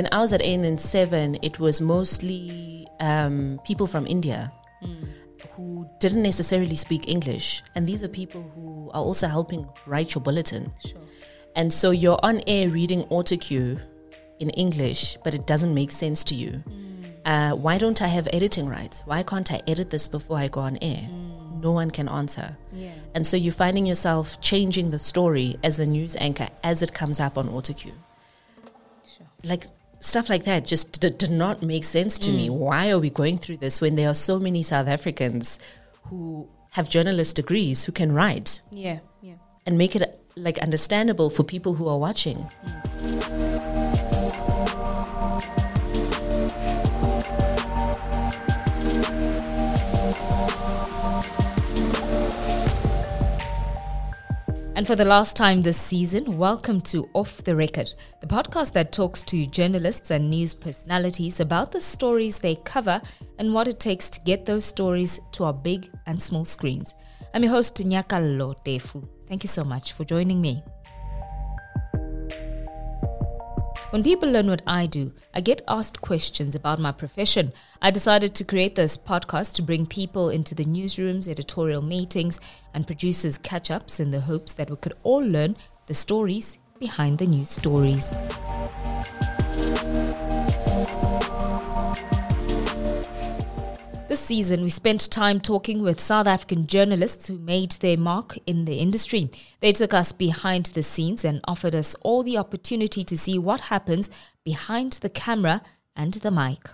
When I was at ANN7, it was mostly um, people from India who didn't necessarily speak English. And these are people who are also helping write your bulletin. Sure. And so you're on air reading autocue in English, but it doesn't make sense to you. Uh, why don't I have editing rights? Why can't I edit this before I go on air? No one can answer. Yeah. And so you're finding yourself changing the story as the news anchor as it comes up on autocue. Sure. Like stuff like that just d- did not make sense to me. Mm. Why are we going through this when there are so many South Africans who have journalist degrees who can write Yeah. Yeah. and make it like understandable for people who are watching? Mm. And for the last time this season, welcome to Off the Record, the podcast that talks to journalists and news personalities about the stories they cover and what it takes to get those stories to our big and small screens. I'm your host, Nyakalo Tefu. Thank you so much for joining me. When people learn what I do, I get asked questions about my profession. I decided to create this podcast to bring people into the newsrooms, editorial meetings, and producers catch ups in the hopes that we could all learn the stories behind the news stories. This season, we spent time talking with South African journalists who made their mark in the industry. They took us behind the scenes and offered us all the opportunity to see what happens behind the camera and the mic.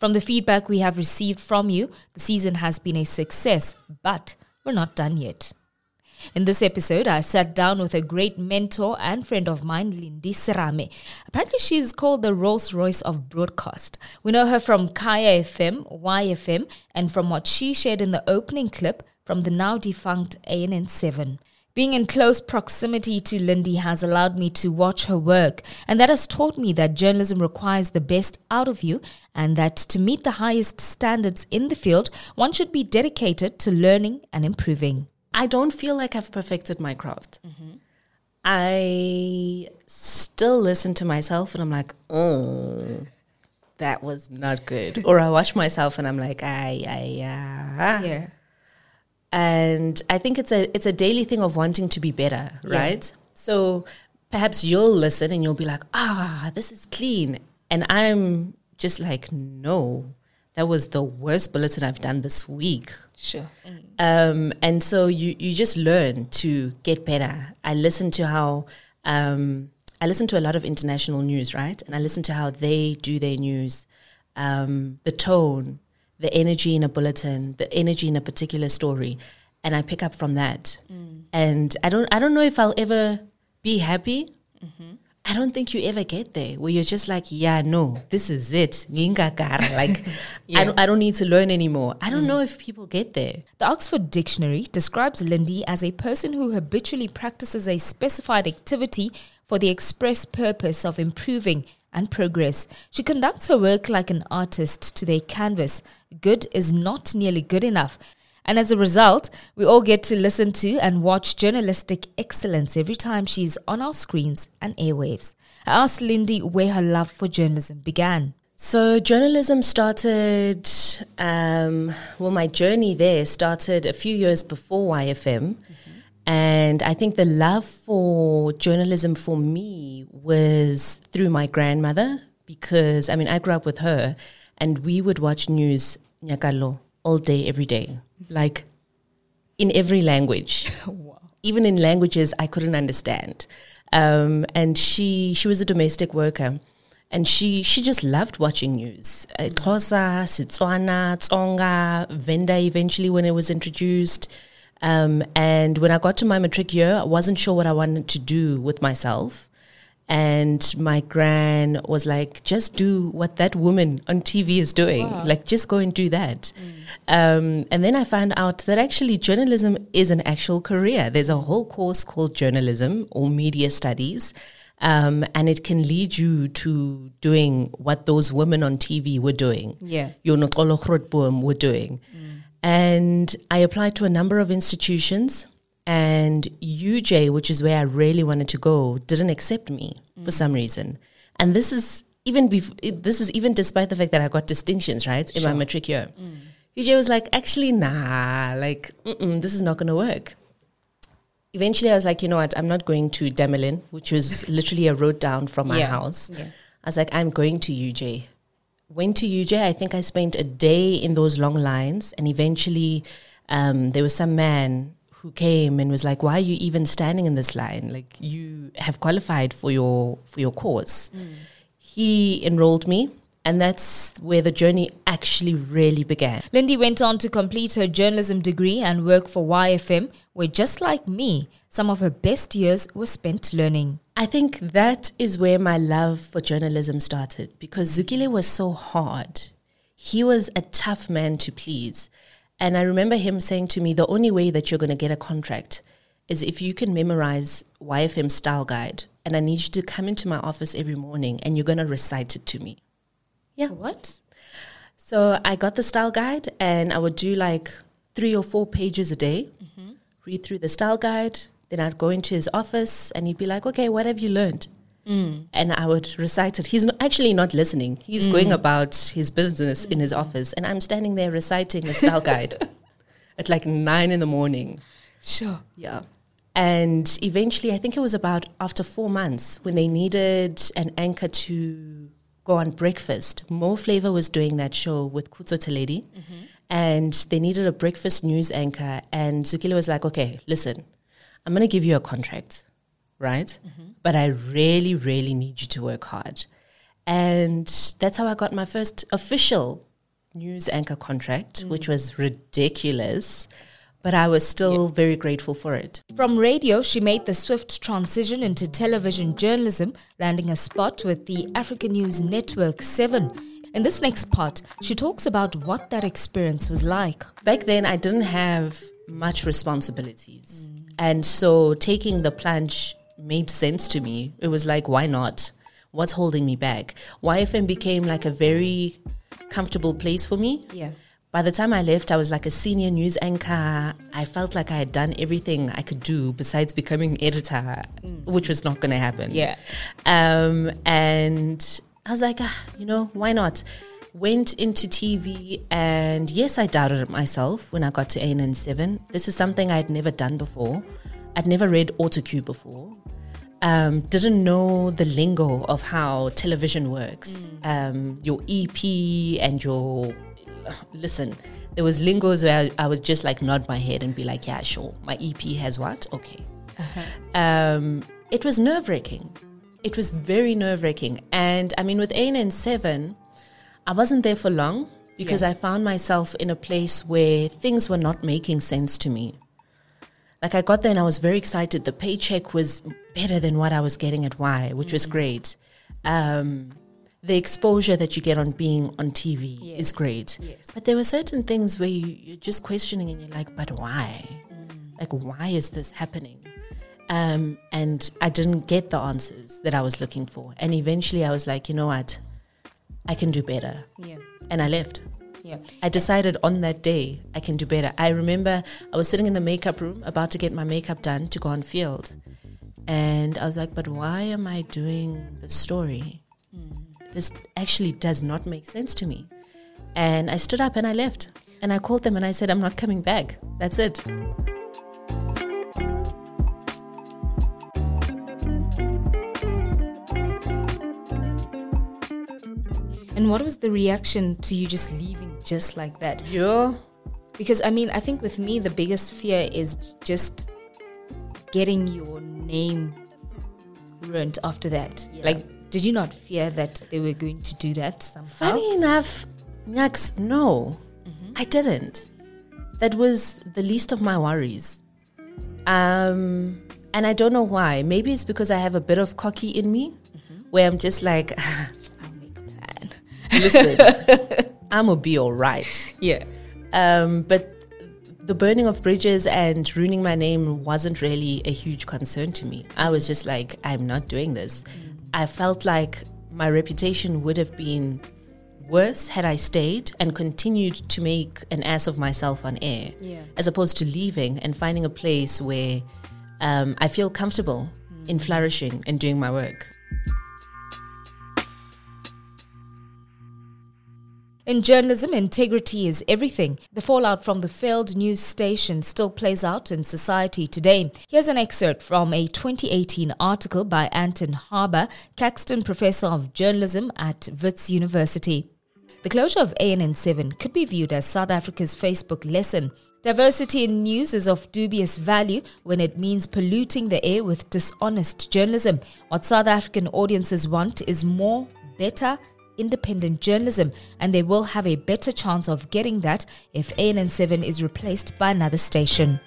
From the feedback we have received from you, the season has been a success, but we're not done yet. In this episode, I sat down with a great mentor and friend of mine, Lindy Serame. Apparently, she's called the Rolls Royce of broadcast. We know her from Kaya FM, YFM, and from what she shared in the opening clip from the now defunct ANN7. Being in close proximity to Lindy has allowed me to watch her work, and that has taught me that journalism requires the best out of you, and that to meet the highest standards in the field, one should be dedicated to learning and improving. I don't feel like I've perfected my craft. I still listen to myself and I'm like, oh, that was not good. or I watch myself and I'm like, ay, ay, ay. Yeah. And I think it's a it's a daily thing of wanting to be better, right? So perhaps you'll listen and you'll be like, ah, this is clean. And I'm just like, no, that was the worst bulletin I've done this week. Sure. Um, and so you, you just learn to get better. I listen to how um, I listen to a lot of international news, right? And I listen to how they do their news, um, the tone, the energy in a bulletin, the energy in a particular story, and I pick up from that. And I don't I don't know if I'll ever be happy. I don't think you ever get there where you're just like, yeah, no, this is it. Like, I, don't, I don't need to learn anymore. I don't mm. know if people get there. The Oxford Dictionary describes Lindy as a person who habitually practices a specified activity for the express purpose of improving and progress. She conducts her work like an artist to their canvas. Good is not nearly good enough. And as a result, we all get to listen to and watch journalistic excellence every time she's on our screens and airwaves. I asked Lindy where her love for journalism began. So journalism started. Um, well, my journey there started a few years before YFM, and I think the love for journalism for me was through my grandmother because I mean I grew up with her, and we would watch news nyakalo all day, every day, like in every language even in languages I couldn't understand. Um, and she she was a domestic worker, and she she just loved watching news. Uh, Xhosa, Setswana, Tsonga, Venda. Eventually, when it was introduced, um, and when I got to my matric year, I wasn't sure what I wanted to do with myself. And my gran was like, just do what that woman on TV is doing. Like, just go and do that. Um, and then I found out that actually journalism is an actual career. There's a whole course called journalism or media studies. Um, and it can lead you to doing what those women on TV were doing. Yeah. Your Noxolo Grootboom were doing. And I applied to a number of institutions, and UJ, which is where I really wanted to go, didn't accept me for some reason. And this is even bef- this is even despite the fact that I got distinctions, right, in my matric year. UJ was like, actually, nah, like, this is not going to work. Eventually, I was like, you know what, I'm not going to Damelin, which was literally a road down from my Yeah. house. Yeah. I was like, I'm going to UJ. Went to UJ. I think I spent a day in those long lines, and eventually, um, there was some man who came and was like, "Why are you even standing in this line? Like, you have qualified for your for your course." Mm. He enrolled me, and that's where the journey actually really began. Lindy went on to complete her journalism degree and work for YFM, where just like me, some of her best years were spent learning. I think that is where my love for journalism started because Zukile was so hard. He was a tough man to please. And I remember him saying to me, the only way that you're going to get a contract is if you can memorize YFM style guide. And I need you to come into my office every morning and you're going to recite it to me. Yeah. What? So I got the style guide and I would do like three or four pages a day, mm-hmm. read through the style guide. Then I'd go into his office and he'd be like, okay, what have you learned? Mm. And I would recite it. He's actually not listening. He's going mm. about his business in his office. And I'm standing there reciting a style guide at like nine in the morning. Sure. Yeah. And eventually, I think it was about after four months when they needed an anchor to go on breakfast. Mo Flava was doing that show with Khutso Theledi, mm-hmm. and they needed a breakfast news anchor. And Zukile was like, okay, listen, I'm going to give you a contract, right? Mm-hmm. But I really, really need you to work hard. And that's how I got my first official news anchor contract, mm. which was ridiculous. But I was still very grateful for it. From radio, she made the swift transition into television journalism, landing a spot with the African News Network 7. In this next part, she talks about what that experience was like. Back then, I didn't have much responsibilities. Mm. And so taking the plunge made sense to me. It was like, why not? What's holding me back? YFM became like a very comfortable place for me. Yeah. By the time I left, I was like a senior news anchor. I felt like I had done everything I could do besides becoming editor, which was not going to happen. Yeah. Um, and I was like, ah, you know, why not? Went into TV, and yes, I doubted it myself when I got to ANN 7. This is something I had never done before. I'd never read AutoCue before. Um, didn't know the lingo of how television works. Um, your EP and your listen. There was lingos where I, I would just like nod my head and be like, "Yeah, sure. My EP has what? Okay." Um, it was nerve wracking. It was very nerve wracking, and I mean, with ANN seven, I wasn't there for long because I found myself in a place where things were not making sense to me. Like I got there and I was very excited. The paycheck was better than what I was getting at Y, which was great. Um, the exposure that you get on being on TV is great. Yes. But there were certain things where you, you're just questioning and you're like, but why? Like, why is this happening? Um, and I didn't get the answers that I was looking for. And eventually I was like, you know what? I can do better. Yeah. And I left. Yeah. I decided on that day I can do better. I remember I was sitting in the makeup room about to get my makeup done to go on field. And I was like, but why am I doing the story? Mm-hmm. This actually does not make sense to me. And I stood up and I left. And I called them and I said, I'm not coming back. That's it. And what was the reaction to you just leaving just like that? Yeah. Because I mean, I think with me, the biggest fear is just getting your name ruined after that. Yeah. Like, did you not fear that they were going to do that somehow? Funny enough, Nyax, no, mm-hmm. I didn't. That was the least of my worries. Um, and I don't know why. Maybe it's because I have a bit of cocky in me, mm-hmm. where I'm just like, ah, I'll make a plan. listen, I'm gonna be all right. Yeah. Um, but the burning of bridges and ruining my name wasn't really a huge concern to me. I was just like, I'm not doing this. I felt like my reputation would have been worse had I stayed and continued to make an ass of myself on air, Yeah. as opposed to leaving and finding a place where um, I feel comfortable in flourishing and doing my work. In journalism, integrity is everything. The fallout from the failed news station still plays out in society today. Here's an excerpt from a 2018 article by Anton Harber, Caxton Professor of Journalism at Wits University. The closure of ANN7 could be viewed as South Africa's Facebook lesson. Diversity in news is of dubious value when it means polluting the air with dishonest journalism. What South African audiences want is more, better, independent journalism, and they will have a better chance of getting that if ANN7 is replaced by another station.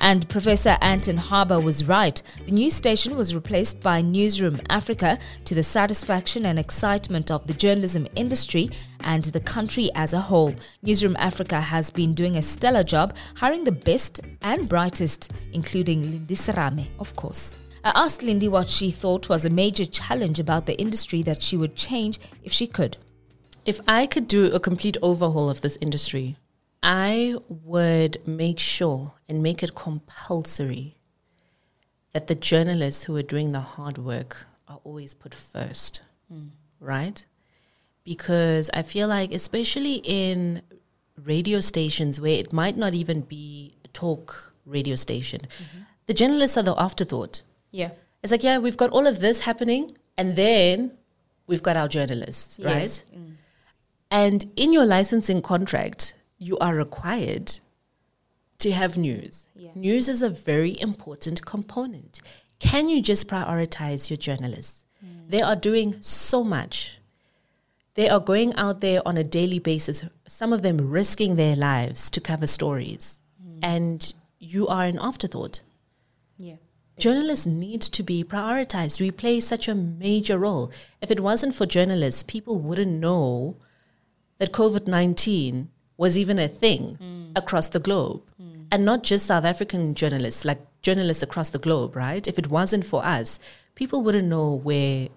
And Professor Anton Harber was right. The news station was replaced by Newzroom Afrika to the satisfaction and excitement of the journalism industry and the country as a whole. Newzroom Afrika has been doing a stellar job hiring the best and brightest, including Lindy Serame, of course. I asked Lindy what she thought was a major challenge about the industry that she would change if she could. If I could do a complete overhaul of this industry, I would make sure and make it compulsory that the journalists who are doing the hard work are always put first, mm. right? Because I feel like, especially in radio stations where it might not even be a talk radio station, mm-hmm. the journalists are the afterthought. Yeah. It's like, yeah, we've got all of this happening, and then we've got our journalists, right? Yes. Mm. And in your licensing contract, you are required to have news. Yeah. News is a very important component. Can you just prioritize your journalists? Mm. They are doing so much. They are going out there on a daily basis, some of them risking their lives to cover stories. Mm. And you are an afterthought. Journalists need to be prioritized. We play such a major role. If it wasn't for journalists, people wouldn't know that COVID 19 was even a thing mm. across the globe. Mm. And not just South African journalists, like journalists across the globe, right? If it wasn't for us, people wouldn't know where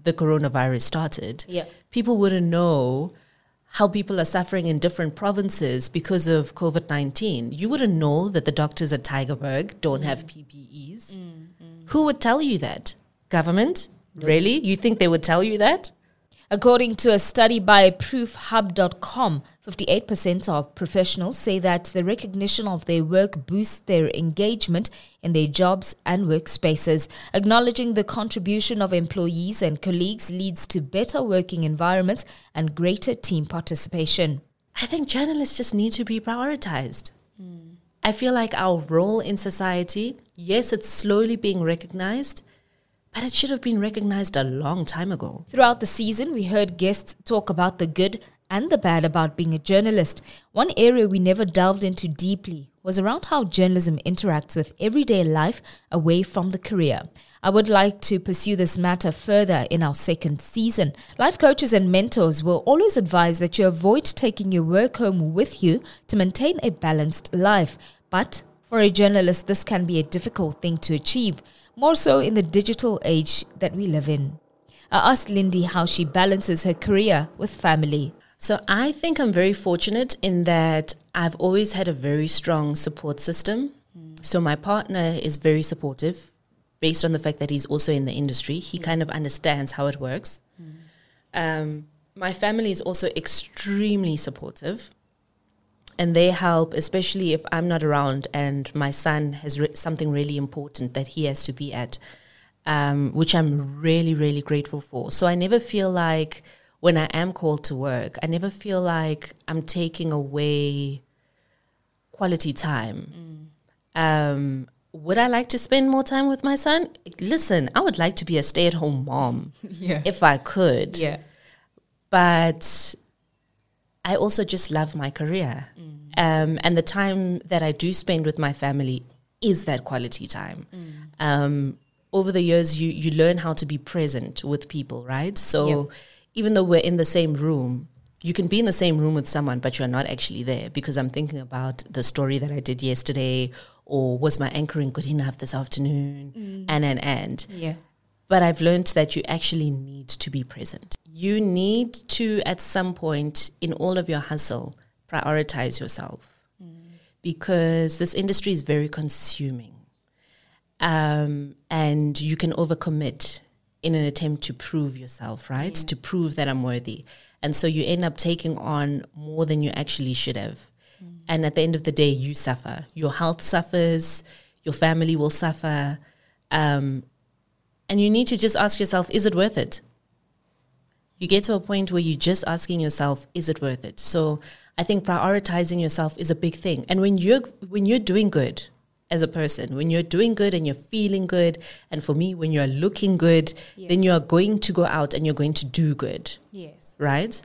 the coronavirus started. Yeah. People wouldn't know how people are suffering in different provinces because of COVID 19. You wouldn't know that the doctors at Tygerberg don't mm. have PPEs. Mm, mm. Who would tell you that? Government? Really? You think they would tell you that? According to a study by proofhub.com, 58% of professionals say that the recognition of their work boosts their engagement in their jobs and workspaces. Acknowledging the contribution of employees and colleagues leads to better working environments and greater team participation. I think journalists just need to be prioritized. Mm. I feel like our role in society, yes, it's slowly being recognized, but it should have been recognized a long time ago. Throughout the season, we heard guests talk about the good and the bad about being a journalist. One area we never delved into deeply was around how journalism interacts with everyday life away from the career. I would like to pursue this matter further in our second season. Life coaches and mentors will always advise that you avoid taking your work home with you to maintain a balanced life. But for a journalist, this can be a difficult thing to achieve more so in the digital age that we live in. I asked Lindy how she balances her career with family. So I think I'm very fortunate in that I've always had a very strong support system. Mm. So my partner is very supportive based on the fact that he's also in the industry. He mm. kind of understands how it works. Mm. Um, my family is also extremely supportive and they help, especially if I'm not around and my son has re- something really important that he has to be at, um, which I'm really, really grateful for. So I never feel like when I am called to work, I never feel like I'm taking away quality time. Mm. Um, would I like to spend more time with my son? Listen, I would like to be a stay at home mom yeah. if I could. Yeah. But I also just love my career. Mm. Um, and the time that I do spend with my family is that quality time. Mm. Um, over the years, you, you learn how to be present with people, right? So yep. even though we're in the same room, you can be in the same room with someone, but you're not actually there because I'm thinking about the story that I did yesterday or was my anchoring good enough this afternoon? Mm. And, and, and. Yeah. But I've learned that you actually need to be present. You need to, at some point in all of your hustle, prioritize yourself mm. because this industry is very consuming. Um, and you can overcommit in an attempt to prove yourself, right? To prove that I'm worthy. And so you end up taking on more than you actually should have. And at the end of the day, you suffer. Your health suffers, your family will suffer. Um, and you need to just ask yourself, is it worth it? You get to a point where you're just asking yourself, is it worth it? So I think prioritizing yourself is a big thing. And when you're when you're doing good as a person, when you're doing good and you're feeling good, and for me, when you're looking good, then you are going to go out and you're going to do good Yes. right?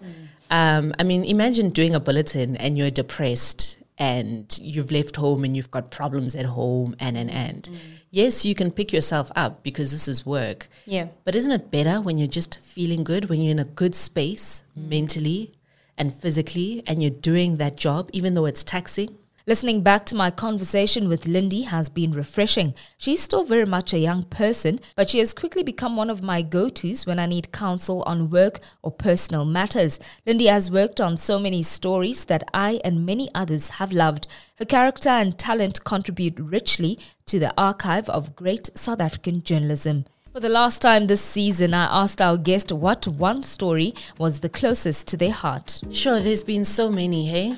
Um, I mean, imagine doing a bulletin and you're depressed and you've left home and you've got problems at home and and and. Yes, you can pick yourself up because this is work. Yeah. But isn't it better when you're just feeling good, when you're in a good space mm. mentally and physically and you're doing that job, even though it's taxing? Listening back to my conversation with Lindy has been refreshing. She's still very much a young person, but she has quickly become one of my go tos when I need counsel on work or personal matters. Lindy has worked on so many stories that I and many others have loved. Her character and talent contribute richly to the archive of great South African journalism. For the last time this season, I asked our guest what one story was the closest to their heart. Sure, there's been so many, hey?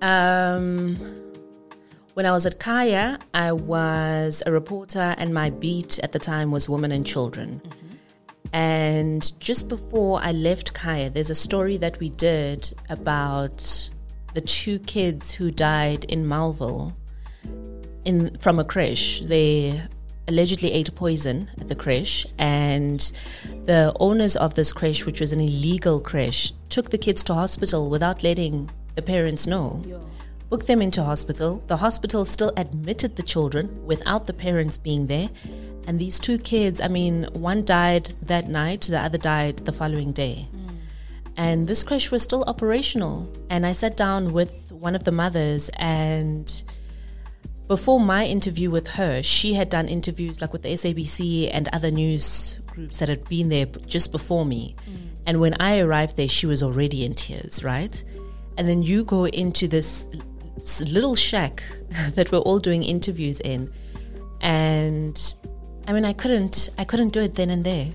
Um, when I was at Kaya, I was a reporter, and my beat at the time was women and children. And just before I left Kaya, there's a story that we did about the two kids who died in Melville in from a crash. They allegedly ate poison at the crash, and the owners of this crash, which was an illegal crash, took the kids to hospital without letting the parents know. Booked them into hospital. The hospital still admitted the children without the parents being there. And these two kids, I mean, one died that night, the other died the following day. Mm. And this crash was still operational. And I sat down with one of the mothers and before my interview with her, she had done interviews like with the SABC and other news groups that had been there just before me. Mm. And when I arrived there, she was already in tears, right? And then you go into this little shack that we're all doing interviews in, and I mean, I couldn't, I couldn't do it then and there.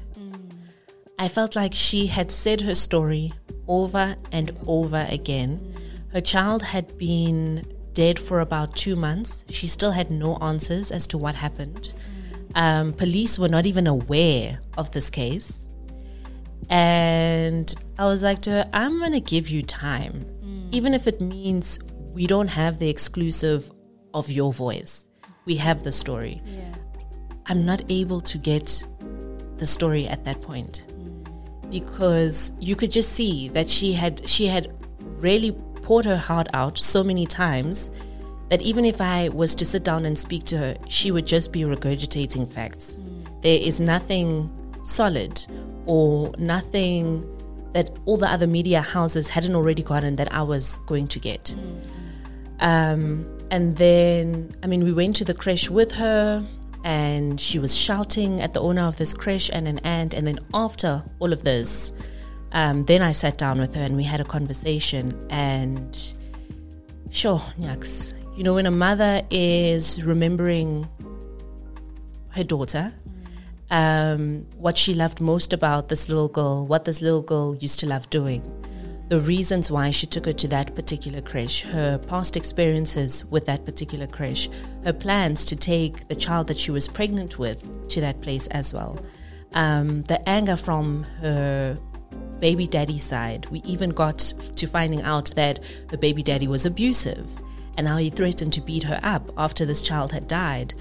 I felt like she had said her story over and over again. Her child had been dead for about two months. She still had no answers as to what happened. Um, police were not even aware of this case. And I was like to her, I'm going to give you time, mm. even if it means we don't have the exclusive of your voice. We have the story. I'm not able to get the story at that point mm. because you could just see that she had she had really poured her heart out so many times that even if I was to sit down and speak to her, she would just be regurgitating facts. Mm. There is nothing solid or nothing that all the other media houses hadn't already gotten that I was going to get. Um, and then, I mean, we went to the creche with her, and she was shouting at the owner of this creche and an aunt. And then, after all of this, um, then I sat down with her and we had a conversation. And sure, Nyaks, you know, when a mother is remembering her daughter, um, what she loved most about this little girl, what this little girl used to love doing, the reasons why she took her to that particular creche, her past experiences with that particular creche, her plans to take the child that she was pregnant with to that place as well, um, the anger from her baby daddy side. We even got to finding out that her baby daddy was abusive and how he threatened to beat her up after this child had died.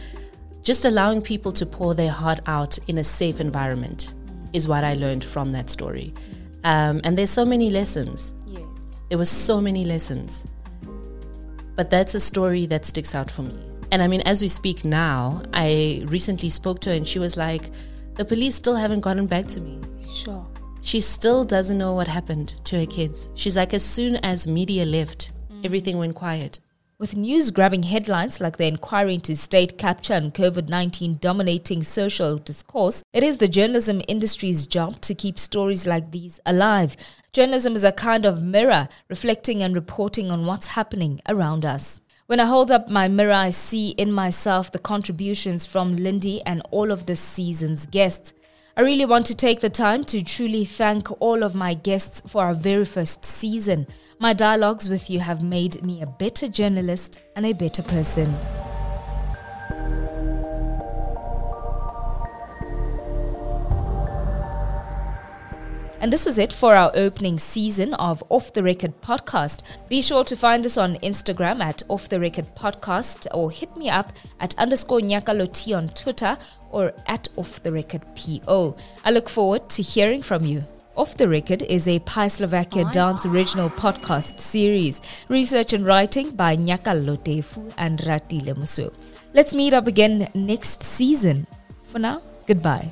Just allowing people to pour their heart out in a safe environment is what I learned from that story. Um, and there's so many lessons. Yes. There were so many lessons. But that's a story that sticks out for me. And I mean, as we speak now, I recently spoke to her and she was like, the police still haven't gotten back to me. Sure. She still doesn't know what happened to her kids. She's like, as soon as media left, everything went quiet. With news grabbing headlines like the inquiry into state capture and COVID 19 dominating social discourse, it is the journalism industry's job to keep stories like these alive. Journalism is a kind of mirror reflecting and reporting on what's happening around us. When I hold up my mirror, I see in myself the contributions from Lindy and all of this season's guests. I really want to take the time to truly thank all of my guests for our very first season. My dialogues with you have made me a better journalist and a better person. And this is it for our opening season of Off the Record podcast. Be sure to find us on Instagram at Off the Record podcast or hit me up at underscore Nyakaloti on Twitter or at Off the Record PO. I look forward to hearing from you. Off the Record is a Pi Slovakia Dance original podcast series. Research and writing by Nyakalo Tefu and Rati Lemuso. Let's meet up again next season. For now, goodbye.